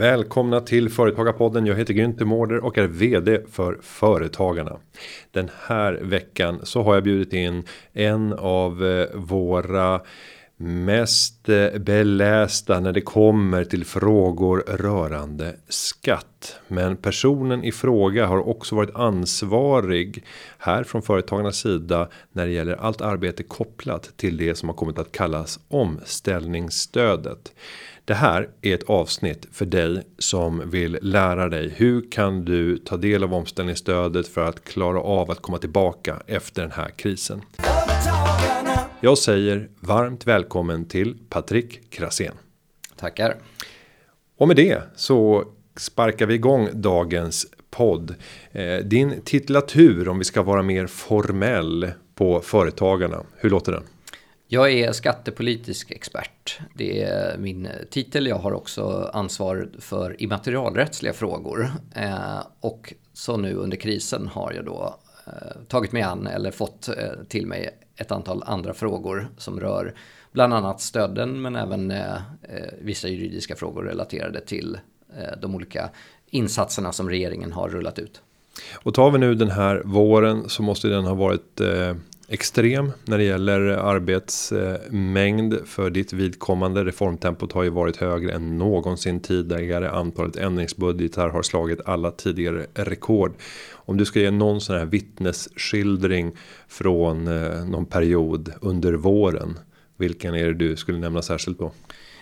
Välkomna till Företagarpodden. Jag heter Günther Mårder och är vd för Företagarna. Den här veckan så har jag bjudit in en av eh, våra mest eh, belästa när det kommer till frågor rörande skatt. Men personen i fråga har också varit ansvarig här från företagarnas sida när det gäller allt arbete kopplat till det som har kommit att kallas omställningsstödet. Det här är ett avsnitt för dig som vill lära dig. Hur kan du ta del av omställningsstödet för att klara av att komma tillbaka efter den här krisen? Jag säger varmt välkommen till Patrik Krasén. Tackar. Och med det så sparkar vi igång dagens podd. Eh, din titulatur om vi ska vara mer formell på företagarna. Hur låter den? Jag är skattepolitisk expert. Det är min titel. Jag har också ansvar för immaterialrättsliga frågor. Eh, och så nu under krisen har jag då eh, tagit mig an eller fått eh, till mig ett antal andra frågor som rör bland annat stöden men även eh, eh, vissa juridiska frågor relaterade till eh, de olika insatserna som regeringen har rullat ut. Och tar vi nu den här våren så måste den ha varit extrem när det gäller arbetsmängd för ditt vidkommande. Reformtempot har ju varit högre än någonsin tidigare. Antalet ändringsbudgetar har slagit alla tidigare rekord. Om du ska ge någon sån här vittnesskildring från eh, någon period under våren. Vilken är det du skulle nämna särskilt på?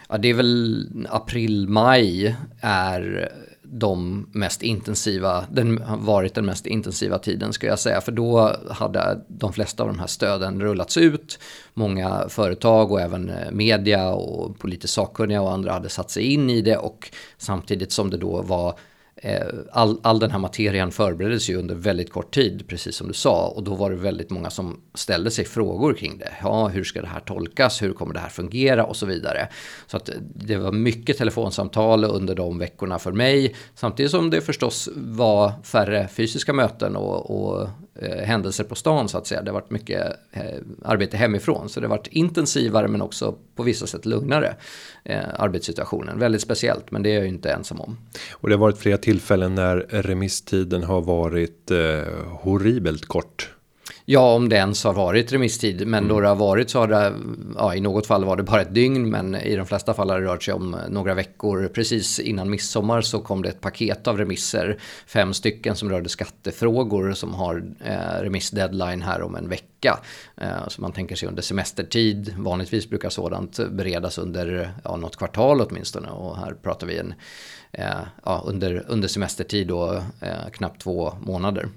Ja, det är väl april, maj är de mest intensiva, den har varit den mest intensiva tiden ska jag säga. För då hade de flesta av de här stöden rullats ut. Många företag och även eh, media och politiskt sakkunniga och andra hade satt sig in i det och samtidigt som det då var Eh, all, all den här materian förbereddes ju under väldigt kort tid, precis som du sa. Och då var det väldigt många som ställde sig frågor kring det. Ja, hur ska det här tolkas? Hur kommer det här fungera? Och så vidare. Så att det var mycket telefonsamtal under de veckorna för mig. Samtidigt som det förstås var färre fysiska möten och, och Eh, händelser på stan så att säga. Det har varit mycket eh, arbete hemifrån. Så det har varit intensivare men också på vissa sätt lugnare eh, arbetssituationen. Väldigt speciellt, men det är jag ju inte ensam om. Och det har varit flera tillfällen när remisstiden har varit eh, horribelt kort. Ja, om det ens har varit remisstid. Men mm. då det har varit så har det, ja, i något fall var det bara ett dygn. Men i de flesta fall har det rört sig om några veckor. Precis innan midsommar så kom det ett paket av remisser. Fem stycken som rörde skattefrågor som har eh, remissdeadline här om en vecka. Eh, så man tänker sig under semestertid. Vanligtvis brukar sådant beredas under ja, något kvartal åtminstone. Och här pratar vi en, eh, ja, under, under semestertid då eh, knappt två månader.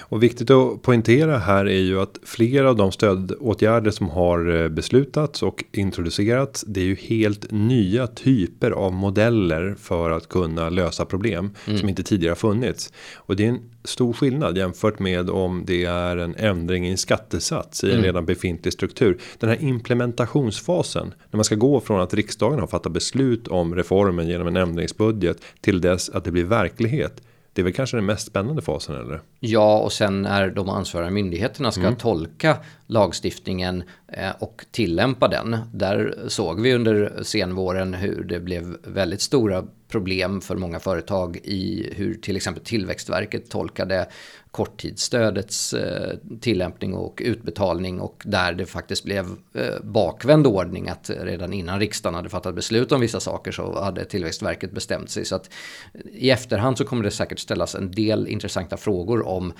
Och viktigt att poängtera här är ju att flera av de stödåtgärder som har eh, beslutats och introducerats. Det är ju helt nya typer av modeller för att kunna lösa problem mm. som inte tidigare funnits. Och det är en stor skillnad jämfört med om det är en ändring i en skattesats i en mm. redan befintlig struktur. Den här implementationsfasen när man ska gå från att riksdagen har fattat beslut om reformen genom en ändringsbudget till dess att det blir verklighet det är väl kanske den mest spännande fasen eller? Ja, och sen när de ansvariga myndigheterna ska mm. tolka lagstiftningen eh, och tillämpa den. Där såg vi under senvåren hur det blev väldigt stora problem för många företag i hur till exempel Tillväxtverket tolkade korttidsstödets eh, tillämpning och utbetalning och där det faktiskt blev eh, bakvänd ordning att redan innan riksdagen hade fattat beslut om vissa saker så hade Tillväxtverket bestämt sig. Så att eh, i efterhand så kommer det säkert ställas en del intressanta frågor om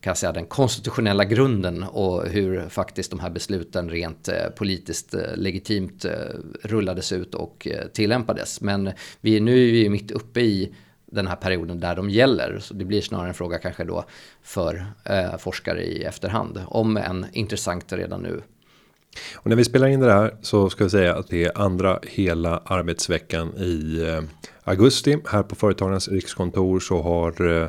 kan jag säga, den konstitutionella grunden och hur faktiskt de här besluten rent politiskt legitimt rullades ut och tillämpades. Men vi, nu är ju mitt uppe i den här perioden där de gäller. Så det blir snarare en fråga kanske då för eh, forskare i efterhand. Om en intressant redan nu. Och när vi spelar in det här så ska vi säga att det är andra hela arbetsveckan i eh, augusti. Här på Företagarnas rikskontor så har Eh,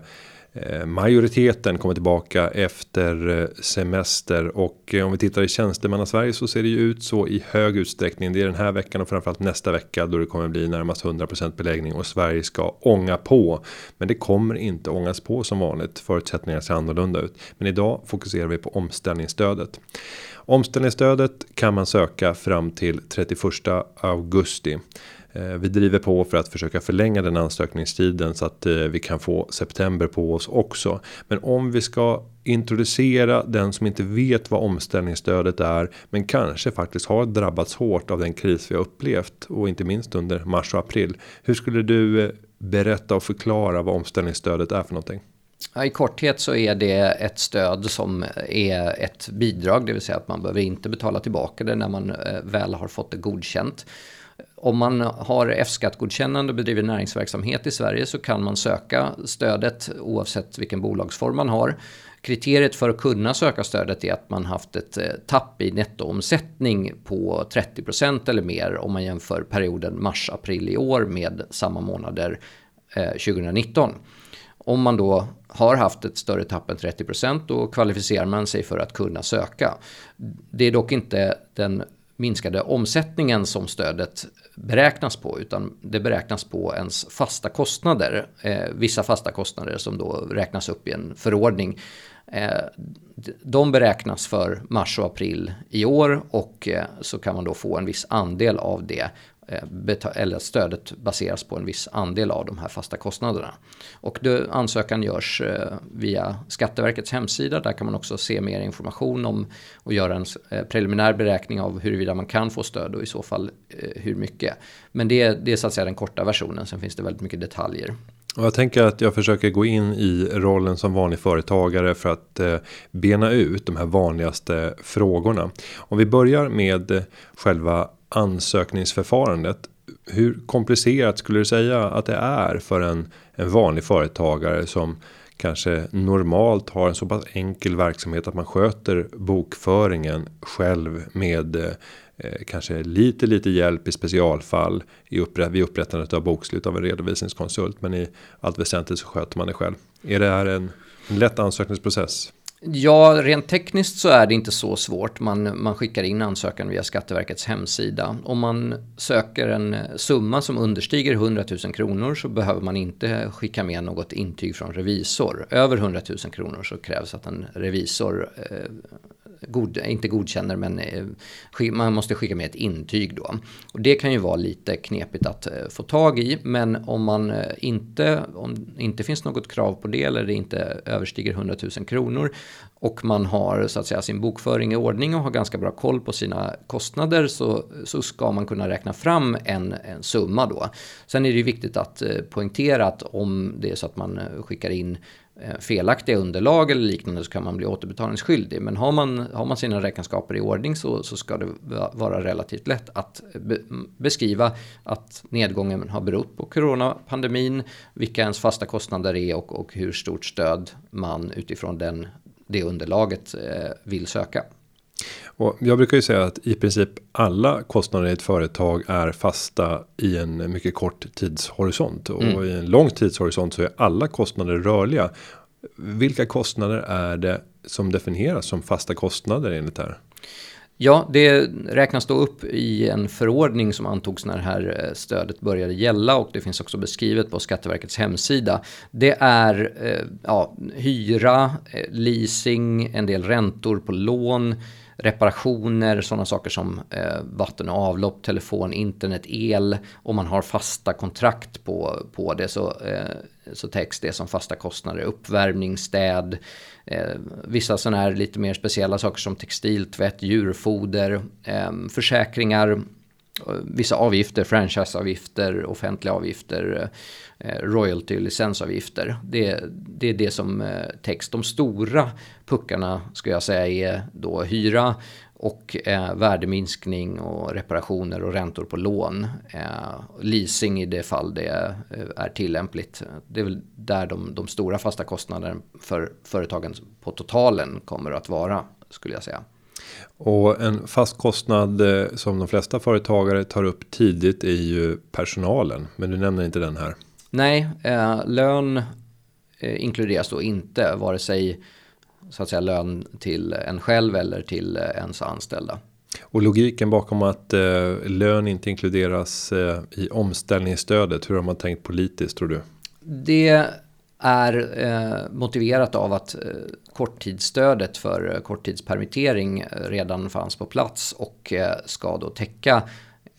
Eh, majoriteten kommer tillbaka efter eh, semester och eh, om vi tittar i tjänstemannasverige så ser det ju ut så i hög utsträckning. Det är den här veckan och framförallt nästa vecka då det kommer bli närmast 100% beläggning och Sverige ska ånga på. Men det kommer inte ångas på som vanligt. Förutsättningarna ser annorlunda ut. Men idag fokuserar vi på omställningsstödet. Omställningsstödet kan man söka fram till 31 augusti. Eh, vi driver på för att försöka förlänga den ansökningstiden så att eh, vi kan få september på oss också. Men om vi ska introducera den som inte vet vad omställningsstödet är men kanske faktiskt har drabbats hårt av den kris vi har upplevt och inte minst under mars och april. Hur skulle du eh, berätta och förklara vad omställningsstödet är för någonting? Ja, I korthet så är det ett stöd som är ett bidrag, det vill säga att man behöver inte betala tillbaka det när man väl har fått det godkänt. Om man har F-skattgodkännande och bedriver näringsverksamhet i Sverige så kan man söka stödet oavsett vilken bolagsform man har. Kriteriet för att kunna söka stödet är att man haft ett eh, tapp i nettoomsättning på 30% eller mer om man jämför perioden mars-april i år med samma månader eh, 2019. Om man då har haft ett större tapp än 30% då kvalificerar man sig för att kunna söka. Det är dock inte den minskade omsättningen som stödet beräknas på utan det beräknas på ens fasta kostnader. Eh, vissa fasta kostnader som då räknas upp i en förordning. Eh, de beräknas för mars och april i år och eh, så kan man då få en viss andel av det Eh, eller stödet baseras på en viss andel av de här fasta kostnaderna. Och då, ansökan görs eh, via Skatteverkets hemsida. Där kan man också se mer information om och göra en eh, preliminär beräkning av huruvida man kan få stöd och i så fall hur mycket. Men det, det är så att säga den korta versionen. Sen finns det väldigt mycket detaljer. Och jag tänker att jag försöker gå in i rollen som vanlig företagare för att bena ut de här vanligaste frågorna. Om vi börjar med själva ansökningsförfarandet. Hur komplicerat skulle du säga att det är för en, en vanlig företagare som kanske normalt har en så pass enkel verksamhet att man sköter bokföringen själv med eh, kanske lite lite hjälp i specialfall i upprätt, vid upprättandet av bokslut av en redovisningskonsult men i allt väsentligt så sköter man det själv. Är det här en, en lätt ansökningsprocess? Ja, rent tekniskt så är det inte så svårt. Man, man skickar in ansökan via Skatteverkets hemsida. Om man söker en summa som understiger 100 000 kronor så behöver man inte skicka med något intyg från revisor. Över 100 000 kronor så krävs att en revisor eh, god, inte godkänner men eh, man måste skicka med ett intyg då. Och det kan ju vara lite knepigt att eh, få tag i men om man eh, inte, om inte finns något krav på det eller det inte överstiger 100 000 kronor och man har så att säga sin bokföring i ordning och har ganska bra koll på sina kostnader så, så ska man kunna räkna fram en, en summa då. Sen är det ju viktigt att poängtera att om det är så att man skickar in Eh, felaktiga underlag eller liknande så kan man bli återbetalningsskyldig. Men har man, har man sina räkenskaper i ordning så, så ska det vara relativt lätt att be, beskriva att nedgången har berott på coronapandemin, vilka ens fasta kostnader är och, och hur stort stöd man utifrån den, det underlaget eh, vill söka. Och jag brukar ju säga att i princip alla kostnader i ett företag är fasta i en mycket kort tidshorisont och mm. i en lång tidshorisont så är alla kostnader rörliga. Vilka kostnader är det som definieras som fasta kostnader enligt det här? Ja, det räknas då upp i en förordning som antogs när det här eh, stödet började gälla och det finns också beskrivet på Skatteverkets hemsida. Det är eh, ja, hyra, eh, leasing, en del räntor på lån, reparationer, sådana saker som eh, vatten och avlopp, telefon, internet, el. Om man har fasta kontrakt på, på det så, eh, så täcks det som fasta kostnader. Uppvärmning, städ, eh, vissa sådana här lite mer speciella saker som textiltvätt, djurfoder, eh, försäkringar, vissa avgifter, franchiseavgifter, offentliga avgifter, eh, royalty och licensavgifter. Det, det är det som eh, täcks. De stora puckarna ska jag säga är då hyra och eh, värdeminskning och reparationer och räntor på lån. Eh, leasing i det fall det eh, är tillämpligt. Det är väl där de, de stora fasta kostnaderna för företagen på totalen kommer att vara skulle jag säga. Och en fast kostnad eh, som de flesta företagare tar upp tidigt är ju personalen. Men du nämner inte den här. Nej, eh, lön eh, inkluderas då inte vare sig så att säga lön till en själv eller till eh, ens anställda. Och logiken bakom att eh, lön inte inkluderas eh, i omställningsstödet. Hur har man tänkt politiskt tror du? Det är eh, motiverat av att eh, korttidsstödet för eh, korttidspermittering eh, redan fanns på plats och eh, ska då täcka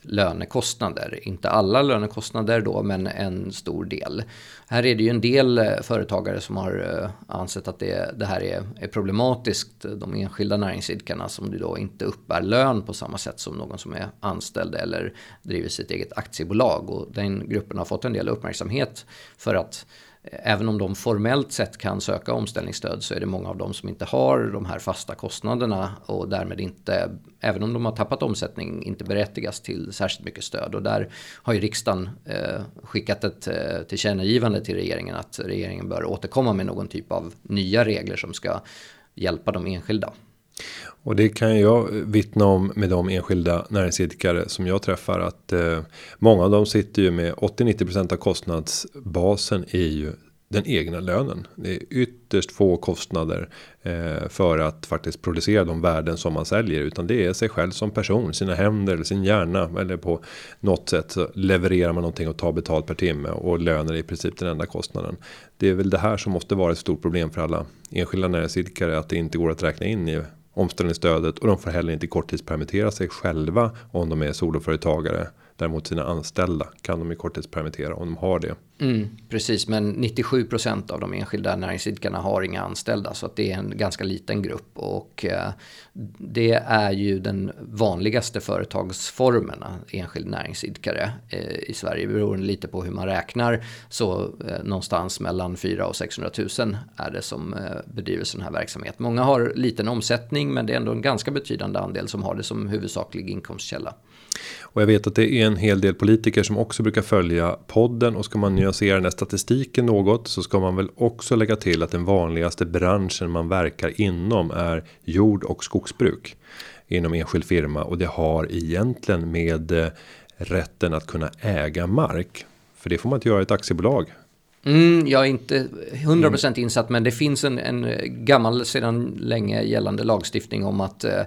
lönekostnader. Inte alla lönekostnader då, men en stor del. Här är det ju en del eh, företagare som har ansett att det, det här är, är, problematiskt. De enskilda näringsidkarna som då inte uppbär lön på samma sätt som någon som är anställd eller driver sitt eget aktiebolag. Och den gruppen har fått en del uppmärksamhet för att Även om de formellt sett kan söka omställningsstöd så är det många av dem som inte har de här fasta kostnaderna och därmed inte, även om de har tappat omsättning, inte berättigas till särskilt mycket stöd. Och där har ju riksdagen eh, skickat ett eh, tillkännagivande till regeringen att regeringen bör återkomma med någon typ av nya regler som ska hjälpa de enskilda. Och det kan jag vittna om med de enskilda näringsidkare som jag träffar att eh, många av dem sitter ju med 80-90% av kostnadsbasen i ju den egna lönen. Det är ytterst få kostnader eh, för att faktiskt producera de värden som man säljer. Utan det är sig själv som person, sina händer eller sin hjärna. Eller på något sätt så levererar man någonting och tar betalt per timme. Och lönen är i princip den enda kostnaden. Det är väl det här som måste vara ett stort problem för alla enskilda näringsidkare. Att det inte går att räkna in i omställningsstödet och de får heller inte korttidspermittera sig själva om de är soloföretagare. Däremot sina anställda kan de i korttidspermittera om de har det. Mm, precis, men 97 procent av de enskilda näringsidkarna har inga anställda så att det är en ganska liten grupp och eh, det är ju den vanligaste företagsformen, eh, enskild näringsidkare eh, i Sverige beroende lite på hur man räknar så eh, någonstans mellan 4 och 600 000 är det som eh, bedriver sån här verksamhet. Många har liten omsättning men det är ändå en ganska betydande andel som har det som huvudsaklig inkomstkälla. Och jag vet att det är en hel del politiker som också brukar följa podden och ska man nyansera den här statistiken något så ska man väl också lägga till att den vanligaste branschen man verkar inom är jord och skogsbruk inom enskild firma och det har egentligen med eh, rätten att kunna äga mark. För det får man inte göra i ett aktiebolag. Mm, jag är inte 100% mm. insatt men det finns en, en, gammal sedan länge gällande lagstiftning om att eh,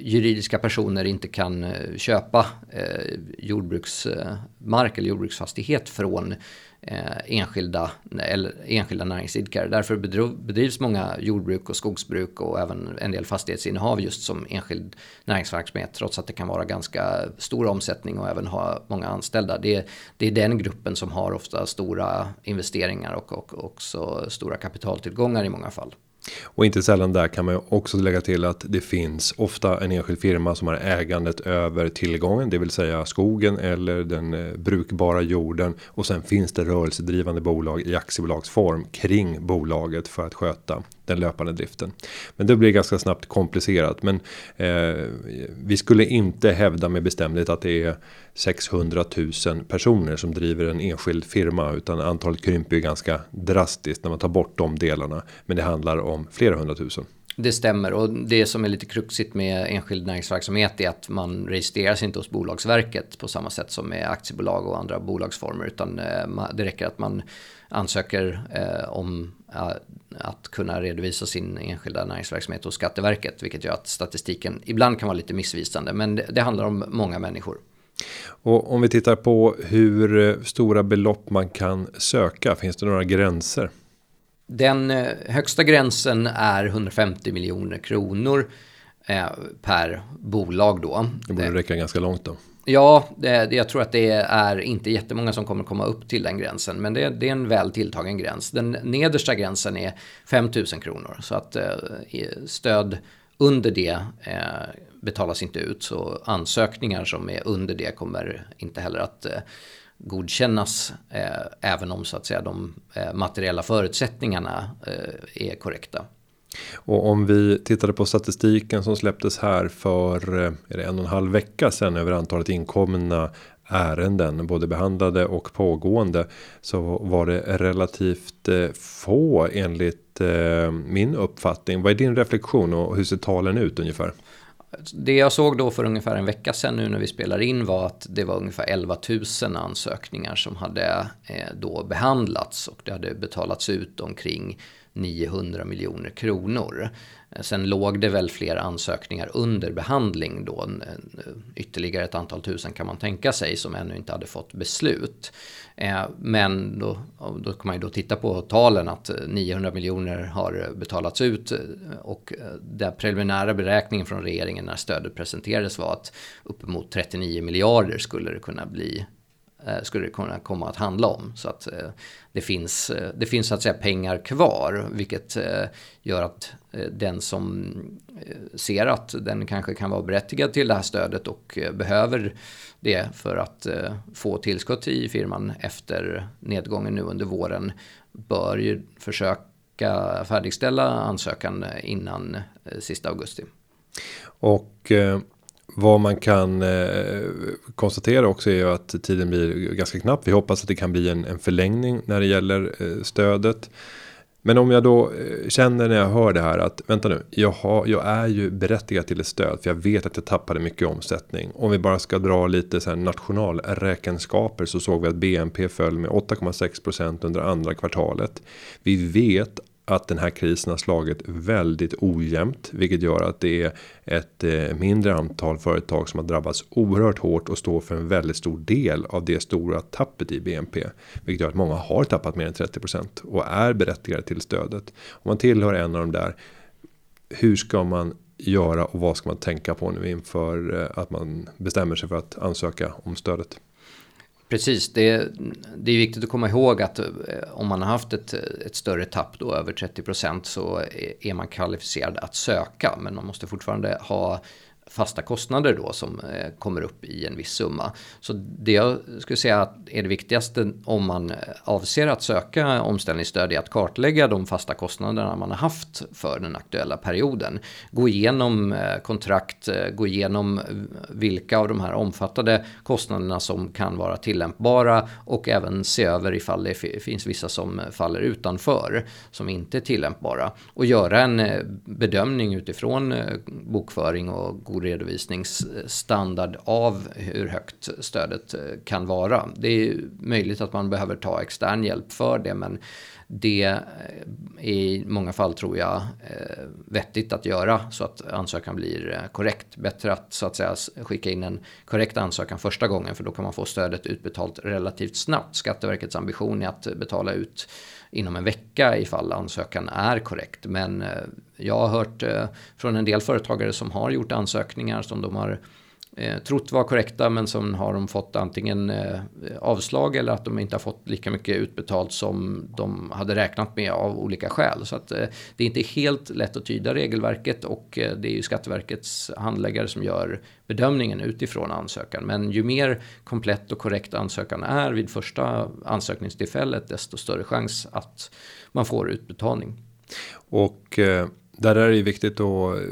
juridiska personer inte kan eh, köpa eh, jordbruksmark eller jordbruksfastighet från eh, Eh, enskilda, eller enskilda näringsidkare. Därför bedrivs många jordbruk och skogsbruk och även en del fastighetsinnehav just som enskild näringsverksamhet trots att det kan vara ganska stor omsättning och även ha många anställda. Det, det är den gruppen som har ofta stora investeringar och, och också stora kapitaltillgångar i många fall. Och inte sällan där kan man ju också lägga till att det finns ofta en enskild firma som har ägandet över tillgången, det vill säga skogen eller den eh, brukbara jorden. Och sen finns det rörelsedrivande bolag i aktiebolagsform kring bolaget för att sköta den löpande driften. Men det blir ganska snabbt komplicerat. Men eh, vi skulle inte hävda med bestämdhet att det är 600 000 personer som driver en enskild firma. Utan antalet krymper ju ganska drastiskt när man tar bort de delarna. Men det handlar om flera hundratusen. Det stämmer och det som är lite kruxigt med enskild näringsverksamhet är att man registreras inte hos Bolagsverket på samma sätt som med aktiebolag och andra bolagsformer utan eh, det räcker att man ansöker eh, om att kunna redovisa sin enskilda näringsverksamhet hos Skatteverket vilket gör att statistiken ibland kan vara lite missvisande men det handlar om många människor. Och om vi tittar på hur stora belopp man kan söka, finns det några gränser? Den eh, högsta gränsen är 150 miljoner kronor eh, per bolag då. Det borde räcka ganska långt då. Ja, det, jag tror att det är inte jättemånga som kommer komma upp till den gränsen. Men det, det är en väl tilltagen gräns. Den nedersta gränsen är 5 000 kronor. Så att eh, stöd under det eh, betalas inte ut. Så ansökningar som är under det kommer inte heller att eh, godkännas. Eh, även om så att säga de eh, materiella förutsättningarna eh, är korrekta. Och om vi tittade på statistiken som släpptes här för eh, är det en och en halv vecka sedan över antalet inkomna ärenden, både behandlade och pågående, så var det relativt eh, få enligt eh, min uppfattning. Vad är din reflektion och hur ser talen ut ungefär? Det jag såg då för ungefär en vecka sedan nu när vi spelar in var att det var ungefär 11 000 ansökningar som hade då behandlats och det hade betalats ut omkring 900 miljoner kronor. Sen låg det väl fler ansökningar under behandling då, ytterligare ett antal tusen kan man tänka sig som ännu inte hade fått beslut. Eh, men då, då kan man ju då titta på talen att 900 miljoner har betalats ut och eh, den preliminära beräkningen från regeringen när stödet presenterades var att uppemot 39 miljarder skulle det kunna bli Eh, skulle det kunna komma att handla om. Så att eh, det finns, eh, det finns så att säga pengar kvar, vilket gör att den som ser att den kanske kan vara berättigad till det här stödet och behöver det för att få tillskott i firman efter nedgången nu under våren bör ju försöka färdigställa ansökan innan sista augusti. Och vad man kan eh, konstatera också är ju att tiden blir ganska knapp. Vi hoppas att det kan bli en, en förlängning när det gäller eh, stödet. Men om jag då eh, känner när jag hör det här att vänta nu, jag, har, jag är ju berättigad till ett stöd för jag vet att jag tappade mycket omsättning. Om vi bara ska dra lite så här nationalräkenskaper så såg vi att BNP föll med 8,6% under andra kvartalet. Vi vet att den här krisen har slagit väldigt ojämnt, vilket gör att det är ett eh, mindre antal företag som har drabbats oerhört hårt och står för en väldigt stor del av det stora tappet i BNP, vilket gör att många har tappat mer än 30% och är berättigade till stödet. Om man tillhör en av de där. Hur ska man göra och vad ska man tänka på nu inför eh, att man bestämmer sig för att ansöka om stödet? Precis, det, det är viktigt att komma ihåg att eh, om man har haft ett, ett större tapp då över 30% så är man kvalificerad att söka. Men man måste fortfarande ha fasta kostnader då som eh, kommer upp i en viss summa. Så det jag skulle säga är det viktigaste om man eh, avser att söka omställningsstöd är att kartlägga de fasta kostnaderna man har haft för den aktuella perioden. Gå igenom eh, kontrakt, gå igenom vilka av de här omfattade kostnaderna som kan vara tillämpbara och även se över ifall det finns vissa som faller utanför som inte är tillämpbara och göra en bedömning utifrån bokföring och god redovisningsstandard av hur högt stödet eh, kan vara. Det är möjligt att man behöver ta extern hjälp för det men det eh, är i många fall tror jag eh, vettigt att göra så att ansökan blir korrekt. Bättre att så att säga skicka in en korrekt ansökan första gången för då kan man få stödet utbetalt relativt snabbt. Skatteverkets ambition är att betala ut inom en vecka ifall ansökan är korrekt. Men eh, jag har hört eh, från en del företagare som har gjort ansökningar som de har eh, trott var korrekta men som har de fått antingen eh, avslag eller att de inte har fått lika mycket utbetalt som de hade räknat med av olika skäl. Så att, eh, det är inte helt lätt att tyda regelverket och eh, det är ju Skatteverkets handläggare som gör bedömningen utifrån ansökan. Men ju mer komplett och korrekt ansökan är vid första ansökningstillfället desto större chans att man får utbetalning. Och eh, där är det viktigt att eh,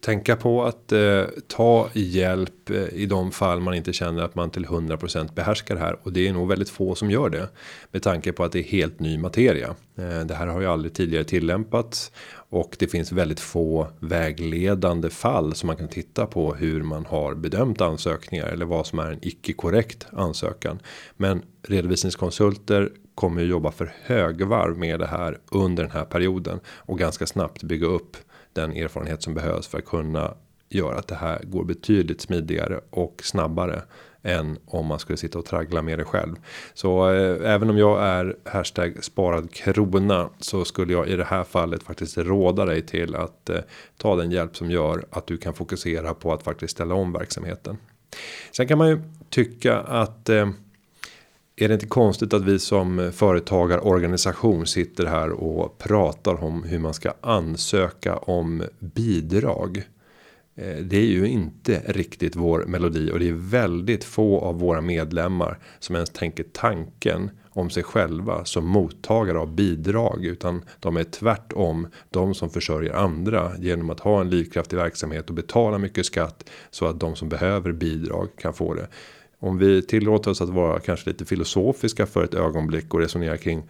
tänka på att eh, ta hjälp eh, i de fall man inte känner att man till 100% behärskar det här och det är nog väldigt få som gör det med tanke på att det är helt ny materia. Eh, det här har ju aldrig tidigare tillämpats och det finns väldigt få vägledande fall som man kan titta på hur man har bedömt ansökningar eller vad som är en icke korrekt ansökan. Men redovisningskonsulter kommer ju jobba för högvarv med det här under den här perioden och ganska snabbt bygga upp den erfarenhet som behövs för att kunna göra att det här går betydligt smidigare och snabbare än om man skulle sitta och traggla med det själv. Så eh, även om jag är hashtag sparad krona så skulle jag i det här fallet faktiskt råda dig till att eh, ta den hjälp som gör att du kan fokusera på att faktiskt ställa om verksamheten. Sen kan man ju tycka att eh, är det inte konstigt att vi som företagarorganisation sitter här och pratar om hur man ska ansöka om bidrag? Eh, det är ju inte riktigt vår melodi och det är väldigt få av våra medlemmar som ens tänker tanken om sig själva som mottagare av bidrag utan de är tvärtom de som försörjer andra genom att ha en livskraftig verksamhet och betala mycket skatt så att de som behöver bidrag kan få det. Om vi tillåter oss att vara kanske lite filosofiska för ett ögonblick och resonera kring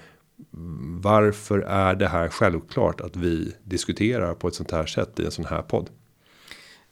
varför är det här självklart att vi diskuterar på ett sånt här sätt i en sån här podd?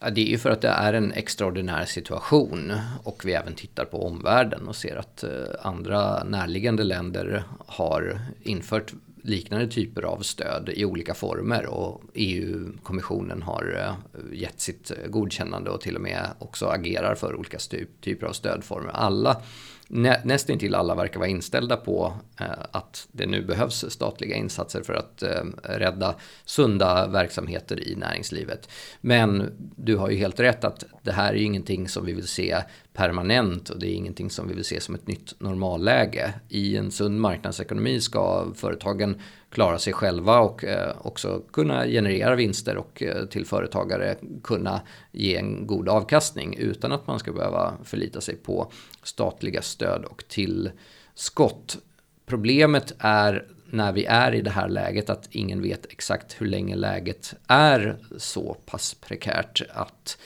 Ja, det är ju för att det är en extraordinär situation och vi även tittar på omvärlden och ser att eh, andra närliggande länder har infört liknande typer av stöd i olika former och EU-kommissionen har eh, gett sitt eh, godkännande och till och med också agerar för olika typer av stödformer. Alla nä, nästintill alla verkar vara inställda på eh, att det nu behövs statliga insatser för att eh, rädda sunda verksamheter i näringslivet. Men du har ju helt rätt att det här är ju ingenting som vi vill se permanent och det är ingenting som vi vill se som ett nytt normalläge. I en sund marknadsekonomi ska företagen klara sig själva och eh, också kunna generera vinster och eh, till företagare kunna ge en god avkastning utan att man ska behöva förlita sig på statliga stöd och tillskott. Problemet är när vi är i det här läget att ingen vet exakt hur länge läget är så pass prekärt att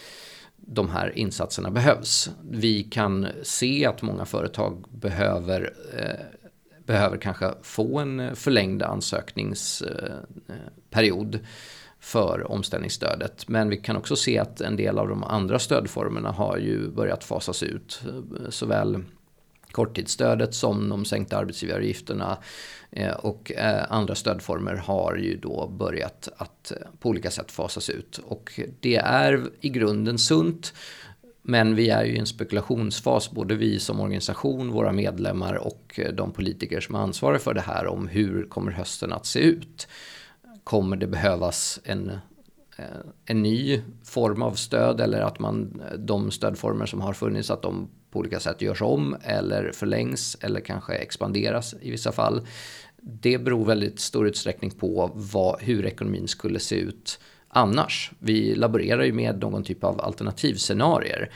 de här insatserna behövs. Vi kan se att många företag behöver eh, behöver kanske få en förlängd ansökningsperiod eh, för omställningsstödet. Men vi kan också se att en del av de andra stödformerna har ju börjat fasas ut. Eh, såväl korttidsstödet som de sänkta arbetsgivaravgifterna eh, och eh, andra stödformer har ju då börjat att eh, på olika sätt fasas ut. Och det är i grunden sunt. Men vi är ju i en spekulationsfas, både vi som organisation, våra medlemmar och de politiker som ansvarar för det här om hur kommer hösten att se ut. Kommer det behövas en, Eh, en ny form av stöd eller att man, eh, de stödformer som har funnits att de på olika sätt görs om eller förlängs eller kanske expanderas i vissa fall. Det beror väldigt stor utsträckning på vad, hur ekonomin skulle se ut annars. Vi laborerar ju med någon typ av alternativscenarier.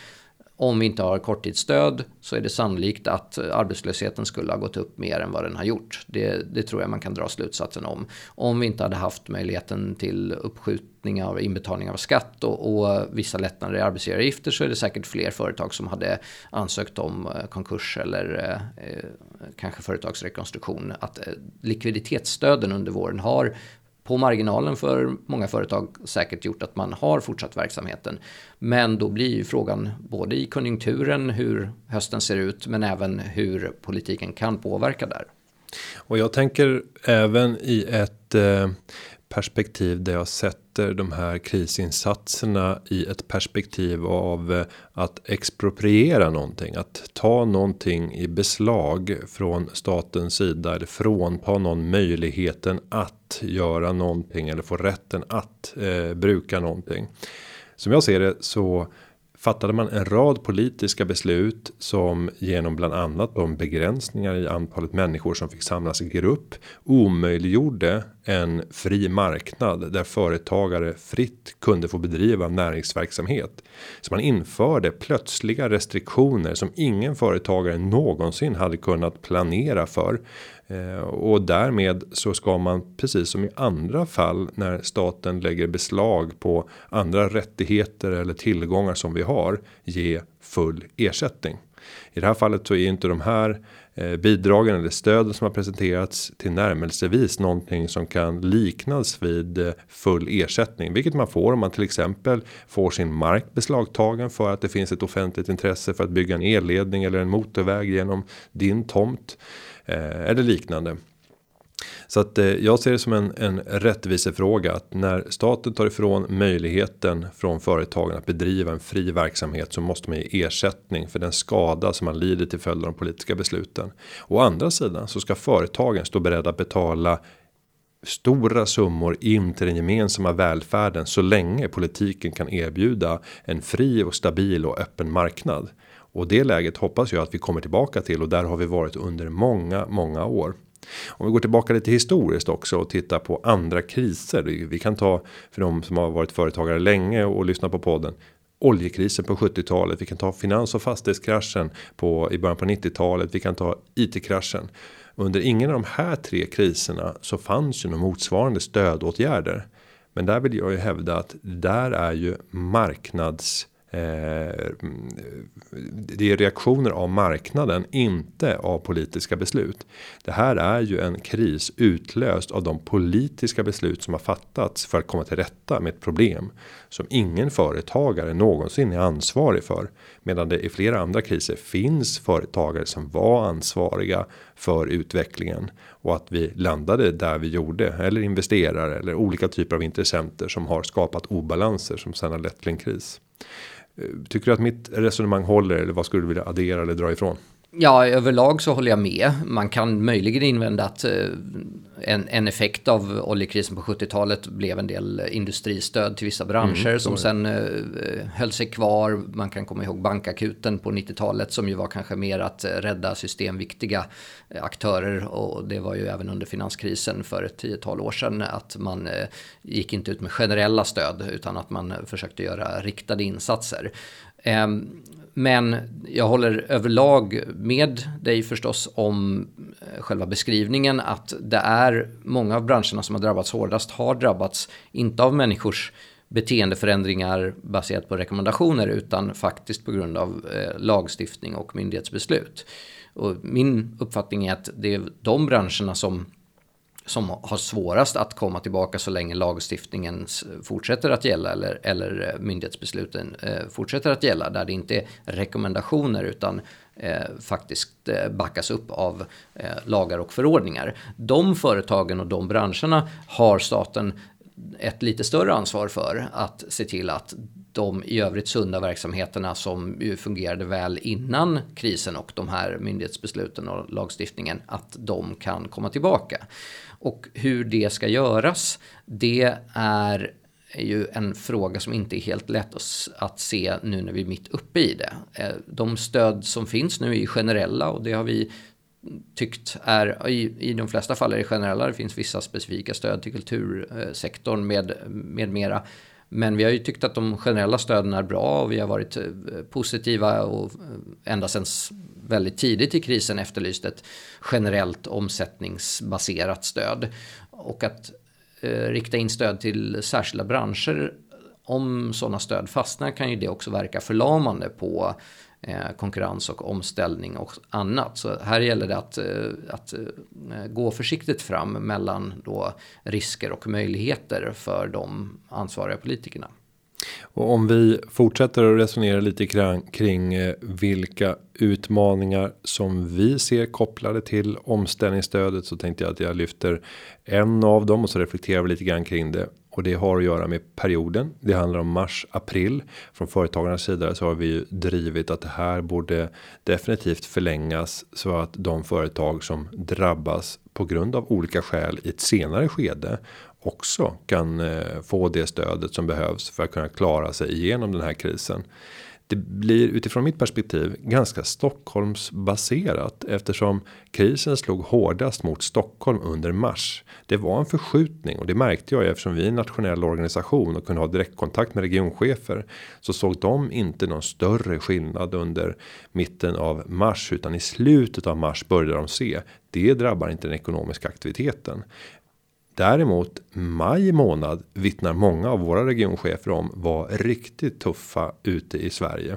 Om vi inte har korttidsstöd så är det sannolikt att arbetslösheten skulle ha gått upp mer än vad den har gjort. Det, det, tror jag man kan dra slutsatsen om. Om vi inte hade haft möjligheten till uppskjutning av inbetalning av skatt och, och vissa lättnader i arbetsgivaravgifter så är det säkert fler företag som hade ansökt om eh, konkurs eller eh, eh, kanske företagsrekonstruktion. Att eh, likviditetsstöden under våren har på marginalen för många företag säkert gjort att man har fortsatt verksamheten. Men då blir ju frågan både i konjunkturen hur hösten ser ut men även hur politiken kan påverka där. Och jag tänker även i ett eh, perspektiv där jag sätter de här krisinsatserna i ett perspektiv av eh, att expropriera någonting, att ta någonting i beslag från statens sida eller frånta någon möjligheten att göra någonting eller få rätten att eh, bruka någonting. Som jag ser det så fattade man en rad politiska beslut som genom bland annat de begränsningar i antalet människor som fick samlas i grupp omöjliggjorde en fri marknad där företagare fritt kunde få bedriva näringsverksamhet. Så man införde plötsliga restriktioner som ingen företagare någonsin hade kunnat planera för Eh, och därmed så ska man precis som i andra fall när staten lägger beslag på andra rättigheter eller tillgångar som vi har ge full ersättning. I det här fallet så är inte de här eh, bidragen eller stöden som har presenterats till närmelsevis någonting som kan liknas vid eh, full ersättning, vilket man får om man till exempel får sin mark beslagtagen för att det finns ett offentligt intresse för att bygga en elledning eller en motorväg genom din tomt Eh, eller liknande. Så att eh, jag ser det som en, en rättvisefråga att när staten tar ifrån möjligheten från företagen att bedriva en fri verksamhet så måste man ge ersättning för den skada som man lider till följd av de politiska besluten. Å andra sidan så ska företagen stå beredda att betala stora summor in till den gemensamma välfärden så länge politiken kan erbjuda en fri och stabil och öppen marknad. Och det läget hoppas jag att vi kommer tillbaka till och där har vi varit under många, många år. Om vi går tillbaka lite historiskt också och tittar på andra kriser. Vi kan ta för de som har varit företagare länge och lyssnar på podden. Oljekrisen på 70-talet. Vi kan ta finans och fastighetskraschen på i början på 90-talet. Vi kan ta IT-kraschen. Under ingen av de här tre kriserna så fanns ju några motsvarande stödåtgärder. Men där vill jag ju hävda att där är ju marknads Eh, det är reaktioner av marknaden, inte av politiska beslut. Det här är ju en kris utlöst av de politiska beslut som har fattats för att komma till rätta med ett problem som ingen företagare någonsin är ansvarig för. Medan det i flera andra kriser finns företagare som var ansvariga för utvecklingen och att vi landade där vi gjorde eller investerare eller olika typer av intressenter som har skapat obalanser som sedan har lett till en kris. Eh, tycker du att mitt resonemang håller eller vad skulle du vilja addera eller dra ifrån? Ja, överlag så håller jag med. Man kan möjligen invända att eh, en, en effekt av oljekrisen på 70-talet blev en del industristöd till vissa branscher mm, som sen eh, höll sig kvar. Man kan komma ihåg bankakuten på 90-talet som ju var kanske mer att rädda systemviktiga aktörer och det var ju även under finanskrisen för ett tiotal år sedan att man gick inte ut med generella stöd utan att man försökte göra riktade insatser. Ehm, men jag håller överlag med dig förstås om eh, själva beskrivningen att det är många av branscherna som har drabbats hårdast har drabbats inte av människors beteendeförändringar baserat på rekommendationer utan faktiskt på grund av eh, lagstiftning och myndighetsbeslut. Och min uppfattning är att det är de branscherna som som har svårast att komma tillbaka så länge lagstiftningen fortsätter att gälla eller, eller eh, myndighetsbesluten eh, fortsätter att gälla. Där det inte är rekommendationer utan eh, faktiskt eh, backas upp av eh, lagar och förordningar. De företagen och de branscherna har staten ett lite större ansvar för att se till att de i övrigt sunda verksamheterna som ju fungerade väl innan krisen och de här myndighetsbesluten och lagstiftningen, att de kan komma tillbaka. Och hur det ska göras, det är ju en fråga som inte är helt lätt att se nu när vi är mitt uppe i det. Eh, de stöd som finns nu är generella och det har vi tyckt är, i, i de flesta fall är det generella, det finns vissa specifika stöd till kultursektorn med, med mera. Men vi har ju tyckt att de generella stöden är bra och vi har varit eh, positiva och eh, ända sedan väldigt tidigt i krisen efterlyst ett generellt omsättningsbaserat stöd. Och att eh, rikta in stöd till särskilda branscher om sådana stöd fastnar kan ju det också verka förlamande på eh, Eh, konkurrens och omställning och annat. Så här gäller det att, eh, att eh, gå försiktigt fram mellan då risker och möjligheter för de ansvariga politikerna. Och om vi fortsätter att resonera lite kring, kring vilka utmaningar som vi ser kopplade till omställningsstödet så tänkte jag att jag lyfter en av dem och så reflekterar vi lite grann kring det och det har att göra med perioden. Det handlar om mars april från företagarnas sida så har vi ju drivit att det här borde definitivt förlängas så att de företag som drabbas på grund av olika skäl i ett senare skede också kan eh, få det stödet som behövs för att kunna klara sig igenom den här krisen. Det blir utifrån mitt perspektiv ganska Stockholmsbaserat eftersom krisen slog hårdast mot Stockholm under mars. Det var en förskjutning och det märkte jag eftersom vi är en nationell organisation och kunde ha direktkontakt med regionchefer så såg de inte någon större skillnad under mitten av mars utan i slutet av mars började de se det drabbar inte den ekonomiska aktiviteten. Däremot maj månad vittnar många av våra regionchefer om var riktigt tuffa ute i Sverige.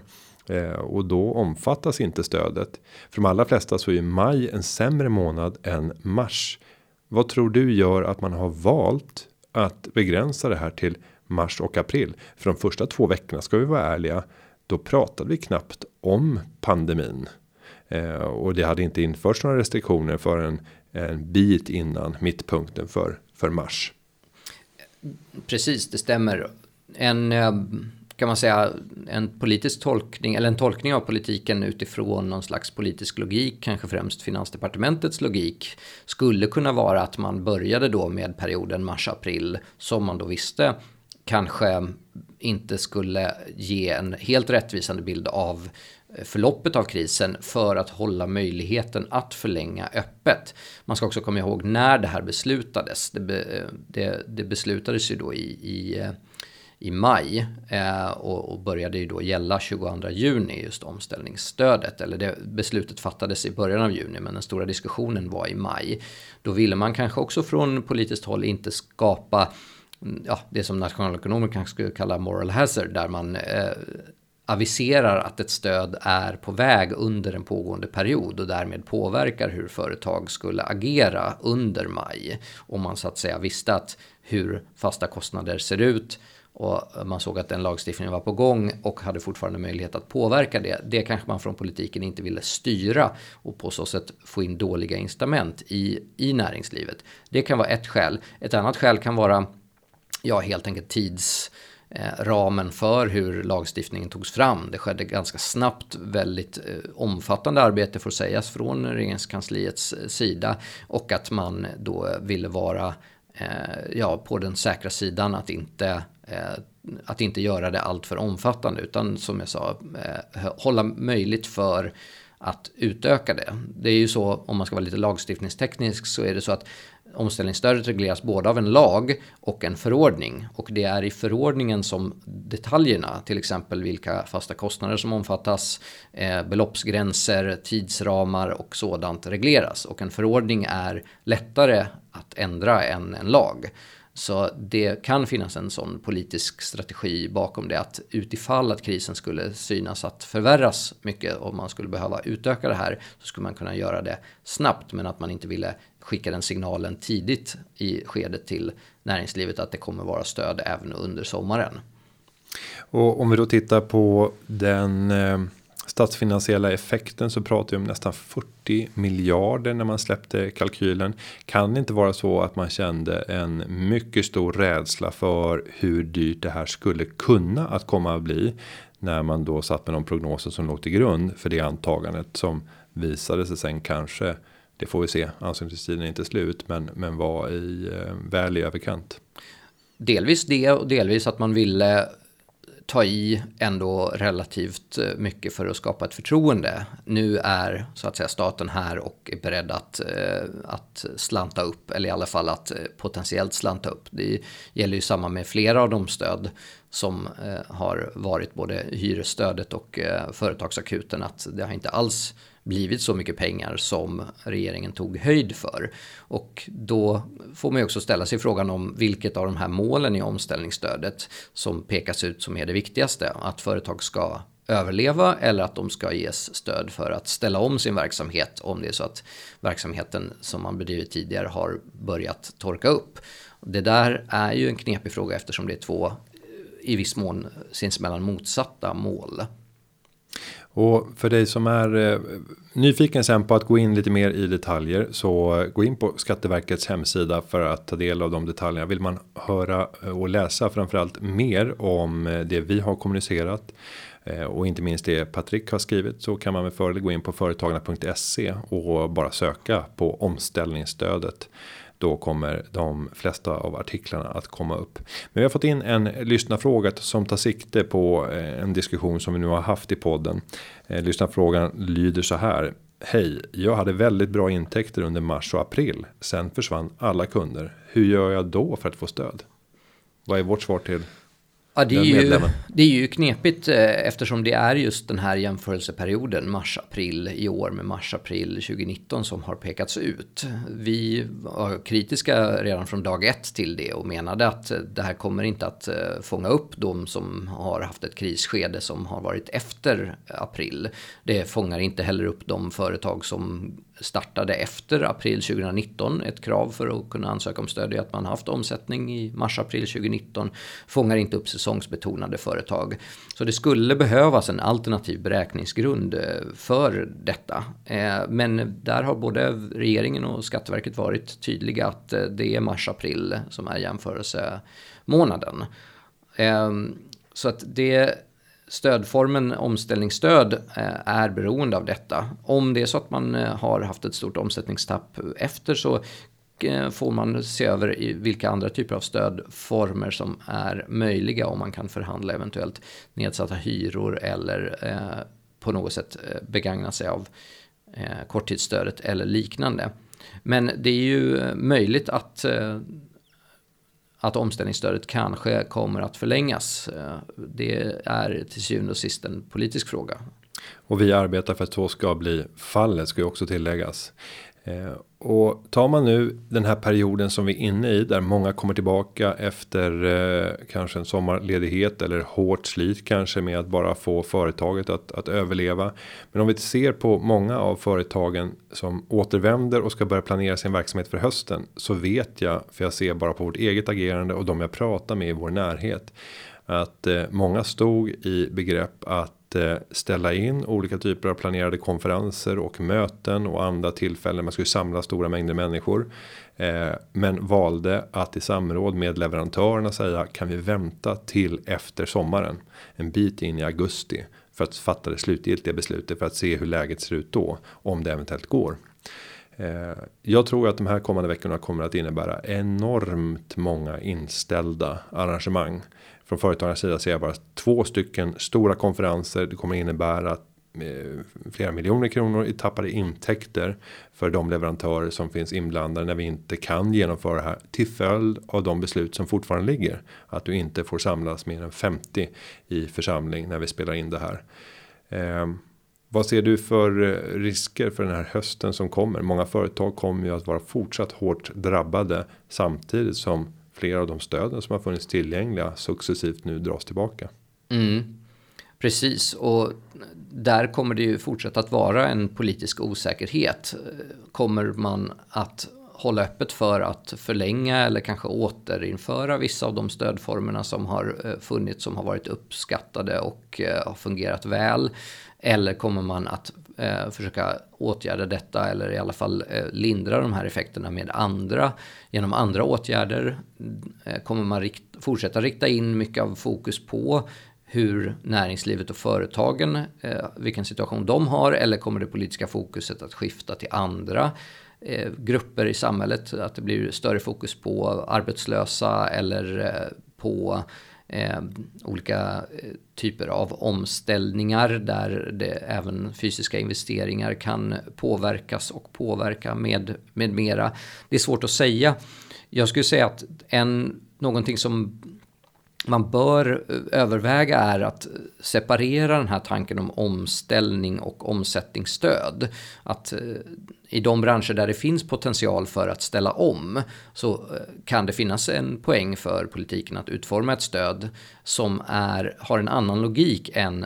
Eh, och då omfattas inte stödet. För de allra flesta så är maj en sämre månad än mars. Vad tror du gör att man har valt att begränsa det här till mars och april? För de första två veckorna ska vi vara ärliga. Då pratade vi knappt om pandemin. Eh, och det hade inte införts några restriktioner förrän en bit innan mittpunkten för för mars. Precis, det stämmer. En eh, kan man säga en politisk tolkning eller en tolkning av politiken utifrån någon slags politisk logik, kanske främst finansdepartementets logik, skulle kunna vara att man började då med perioden mars-april som man då visste kanske inte skulle ge en helt rättvisande bild av förloppet av krisen för att hålla möjligheten att förlänga öppet. Man ska också komma ihåg när det här beslutades. Det, det, det beslutades ju då i, i, eh, i maj eh, och, och, började ju då gälla 22 juni just omställningsstödet. Eller det beslutet fattades i början av juni men den stora diskussionen var i maj. Då ville man kanske också från politiskt håll inte skapa mm, ja, det som nationalekonomer kanske skulle kalla moral hazard där man eh, aviserar att ett stöd är på väg under en pågående period och därmed påverkar hur företag skulle agera under maj. Om man så att säga visste att hur fasta kostnader ser ut och man såg att den lagstiftningen var på gång och hade fortfarande möjlighet att påverka det. Det kanske man från politiken inte ville styra och på så sätt få in dåliga incitament i, i näringslivet. Det kan vara ett skäl. Ett annat skäl kan vara ja, helt enkelt tids Eh, Eh, ramen för hur lagstiftningen togs fram. Det skedde ganska snabbt, väldigt eh, omfattande arbete får sägas från regeringskansliets eh, sida och att man då ville vara ja, på den säkra sidan att inte, att inte göra det allt för omfattande utan som jag sa hålla möjligt för att utöka det. Det är ju så, om man ska vara lite lagstiftningsteknisk, så är det så att omställningsstödet regleras både av en lag och en förordning. Och det är i förordningen som detaljerna, till exempel vilka fasta kostnader som omfattas, eh, beloppsgränser, tidsramar och sådant regleras. Och en förordning är lättare att ändra än en lag. Så det kan finnas en sån politisk strategi bakom det att utifall att krisen skulle synas att förvärras mycket och man skulle behöva utöka det här så skulle man kunna göra det snabbt men att man inte ville skicka den signalen tidigt i skedet till näringslivet att det kommer vara stöd även under sommaren. Och om vi då tittar på den eh, statsfinansiella effekten så pratar vi om nästan 40 miljarder när man släppte kalkylen. Kan det inte vara så att man kände en mycket stor rädsla för hur dyrt det här skulle kunna att komma att bli när man då satt med de prognoser som låg till grund för det antagandet som visade sig sen kanske det får vi se. Ansökningstiden är inte slut, men men var i eh, väl i överkant. Delvis det och delvis att man ville ta i ändå relativt eh, mycket för att skapa ett förtroende. Nu är så att säga staten här och är beredd att, eh, att slanta upp, eller i alla fall att eh, potentiellt slanta upp. Det gäller ju samma med flera av de stöd som har varit både hyresstödet och företagsakuten, att det har inte alls blivit så mycket pengar som regeringen tog höjd för. Och då får man ju också ställa sig frågan om vilket av de här målen i omställningsstödet som pekas ut som är det viktigaste. Att företag ska överleva eller att de ska ges stöd för att ställa om sin verksamhet om det är så att verksamheten som man bedrivit tidigare har börjat torka upp. Det där är ju en knepig fråga eftersom det är två i viss mån sinsemellan motsatta mål. Och för dig som är eh, nyfiken sen på att gå in lite mer i detaljer så gå in på Skatteverkets hemsida för att ta del av de detaljerna. Vill man höra eh, och läsa framförallt mer om eh, det vi har kommunicerat och inte minst det Patrik har skrivit så kan man med fördel gå in på företagarna.se och bara söka på omställningsstödet då kommer de flesta av artiklarna att komma upp. Men vi har fått in en lyssnarfråga som tar sikte på eh, en diskussion som vi nu har haft i podden. Eh, lyssnarfrågan lyder så här. Hej, jag hade väldigt bra intäkter under mars och april. Sen försvann alla kunder. Hur gör jag då för att få stöd? Vad är vårt svar till Ja, det är, ju, det är ju knepigt eh, eftersom det är just den här jämförelseperioden mars-april i år med mars-april 2019 som har pekats ut. Vi var kritiska redan från dag ett till det och menade att det här kommer inte att eh, fånga upp de som har haft ett krisskede som har varit efter april. Det fångar inte heller upp de företag som startade efter april 2019. Ett krav för att kunna ansöka om stöd är att man haft omsättning i mars-april 2019. Fångar inte upp säsongsbetonade företag. Så det skulle behövas en alternativ beräkningsgrund eh, för detta. Eh, men där har både regeringen och Skatteverket varit tydliga att eh, det är mars-april som är jämförelsemånaden. Ehm, så att det stödformen omställningsstöd eh, är beroende av detta. Om det är så att man eh, har haft ett stort omsättningstapp efter så eh, får man se över vilka andra typer av stödformer som är möjliga om man kan förhandla eventuellt nedsatta hyror eller på något sätt begagna sig av korttidsstödet eller liknande. Men det är ju möjligt att att omställningsstödet kanske kommer att förlängas. Eh, det är till syvende och sist en politisk fråga. Och vi arbetar för att så ska bli fallet ska ju också tilläggas. Eh, och tar man nu den här perioden som vi är inne i där många kommer tillbaka efter eh, kanske en sommarledighet eller hårt slit kanske med att bara få företaget att, att överleva. Men om vi ser på många av företagen som återvänder och ska börja planera sin verksamhet för hösten så vet jag för jag ser bara på vårt eget agerande och de jag pratar med i vår närhet att eh, många stod i begrepp att Eh, ställa in olika typer av planerade konferenser och möten och andra tillfällen man skulle samla stora mängder människor. Eh, men valde att i samråd med leverantörerna säga kan vi vänta till efter sommaren en bit in i augusti för att fatta det slutgiltiga beslutet för att se hur läget ser ut då om det eventuellt går. Eh, jag tror att de här kommande veckorna kommer att innebära enormt många inställda arrangemang från företagarnas sida ser jag bara två stycken stora konferenser. Det kommer innebära att eh, flera miljoner kronor i tappade intäkter för de leverantörer som finns inblandade när vi inte kan genomföra det här till följd av de beslut som fortfarande ligger att du inte får samlas mer än 50 i församling när vi spelar in det här. Eh, vad ser du för eh, risker för den här hösten som kommer? Många företag kommer ju att vara fortsatt hårt drabbade samtidigt som flera av de stöden som har funnits tillgängliga successivt nu dras tillbaka. Mm. Precis, och där kommer det ju fortsätta att vara en politisk osäkerhet. Kommer man att hålla öppet för att förlänga eller kanske återinföra vissa av de stödformerna som har eh, funnits, som har varit uppskattade och eh, har fungerat väl? Eller kommer man att eh, försöka åtgärda detta eller i alla fall eh, lindra de här effekterna med andra genom andra åtgärder? Eh, kommer man rikt, fortsätta rikta in mycket av fokus på hur näringslivet och företagen, eh, vilken situation de har eller kommer det politiska fokuset att skifta till andra eh, grupper i samhället? Att det blir större fokus på arbetslösa eller eh, på eh, olika eh, typer av omställningar där det även fysiska investeringar kan påverkas och påverka med, med mera. Det är svårt att säga. Jag skulle säga att en, någonting som man bör eh, överväga är att separera den här tanken om omställning och omsättningsstöd. Att eh, i de branscher där det finns potential för att ställa om så eh, kan det finnas en poäng för politiken att utforma ett stöd som är, har en annan logik än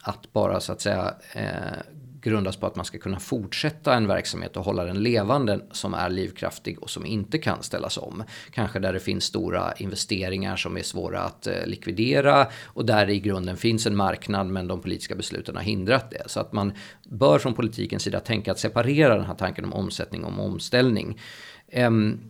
att bara så att säga eh, grundas på att man ska kunna fortsätta en verksamhet och hålla den levande som är livskraftig och som inte kan ställas om. Kanske där det finns stora investeringar som är svåra att eh, likvidera och där det i grunden finns en marknad men de politiska besluten har hindrat det. Så att man bör från politikens sida tänka att separera den här tanken om omsättning och om omställning. Um,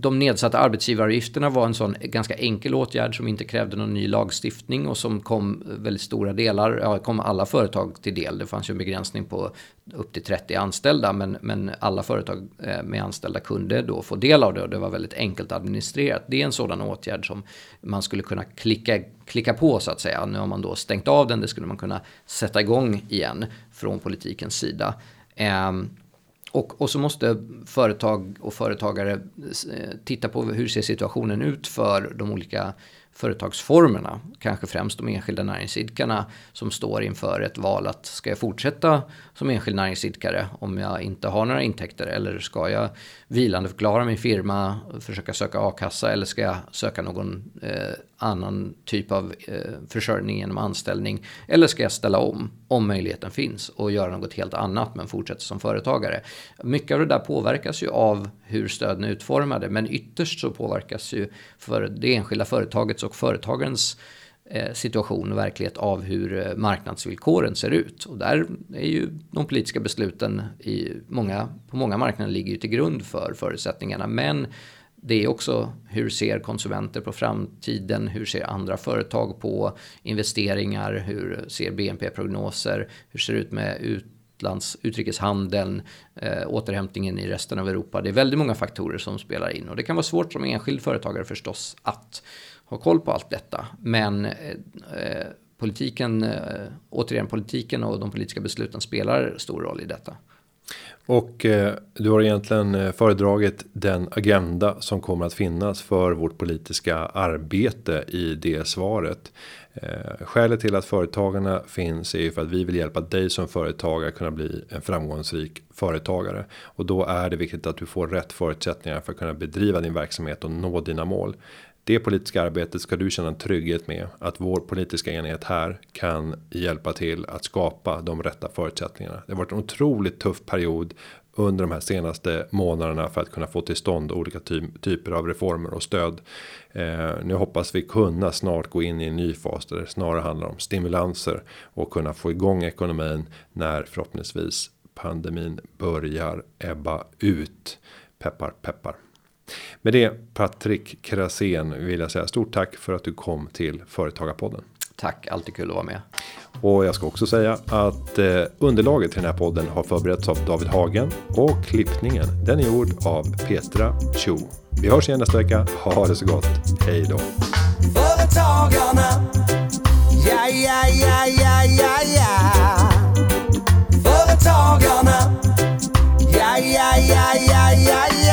de nedsatta arbetsgivaravgifterna var en sån ganska enkel åtgärd som inte krävde någon ny lagstiftning och som kom väldigt stora delar, ja, kom alla företag till del. Det fanns ju en begränsning på upp till 30 anställda men, men alla företag eh, med anställda kunde då få del av det och det var väldigt enkelt administrerat. Det är en sådan åtgärd som man skulle kunna klicka, klicka på så att säga. Nu har man då stängt av den, det skulle man kunna sätta igång igen från politikens sida. Um, och, och så måste företag och företagare eh, titta på hur ser situationen ut för de olika företagsformerna. Kanske främst de enskilda näringsidkarna som står inför ett val att ska jag fortsätta som enskild näringsidkare om jag inte har några intäkter eller ska jag vilande förklara min firma, försöka söka a-kassa eller ska jag söka någon eh, annan typ av eh, försörjning genom anställning eller ska jag ställa om om möjligheten finns och göra något helt annat men fortsätta som företagare. Mycket av det där påverkas ju av hur stöden är utformade men ytterst så påverkas ju för det enskilda företaget företagets och företagarens eh, situation och verklighet av hur eh, marknadsvillkoren ser ut. Och där är ju de politiska besluten i många, på många marknader ligger ju till grund för förutsättningarna. Men det är också hur ser konsumenter på framtiden? Hur ser andra företag på investeringar? Hur ser BNP-prognoser? Hur ser det ut med utlands, utrikeshandeln? Eh, återhämtningen i resten av Europa? Det är väldigt många faktorer som spelar in och det kan vara svårt som enskild företagare förstås att ha koll på allt detta. Men eh, politiken, eh, återigen politiken och de politiska besluten spelar stor roll i detta. Och eh, du har egentligen eh, föredragit den agenda som kommer att finnas för vårt politiska arbete i det svaret. Eh, skälet till att företagarna finns är ju för att vi vill hjälpa dig som företagare kunna bli en framgångsrik företagare och då är det viktigt att du får rätt förutsättningar för att kunna bedriva din verksamhet och nå dina mål. Det politiska arbetet ska du känna en trygghet med att vår politiska enhet här kan hjälpa till att skapa de rätta förutsättningarna. Det har varit en otroligt tuff period under de här senaste månaderna för att kunna få till stånd olika ty typer av reformer och stöd. Eh, nu hoppas vi kunna snart gå in i en ny fas där det snarare handlar om stimulanser och kunna få igång ekonomin när förhoppningsvis pandemin börjar ebba ut. Peppar peppar. Med det Patrik Krasén vill jag säga stort tack för att du kom till Företagarpodden. Tack, alltid kul att vara med. Och jag ska också säga att eh, underlaget till den här podden har förberetts av David Hagen och klippningen den är gjord av Petra Cho. Vi hörs igen nästa vecka. Ha det så gott. Hej då. Företagarna. Ja, ja, ja, ja, ja, ja. Företagarna. Ja, ja, ja, ja, ja, ja.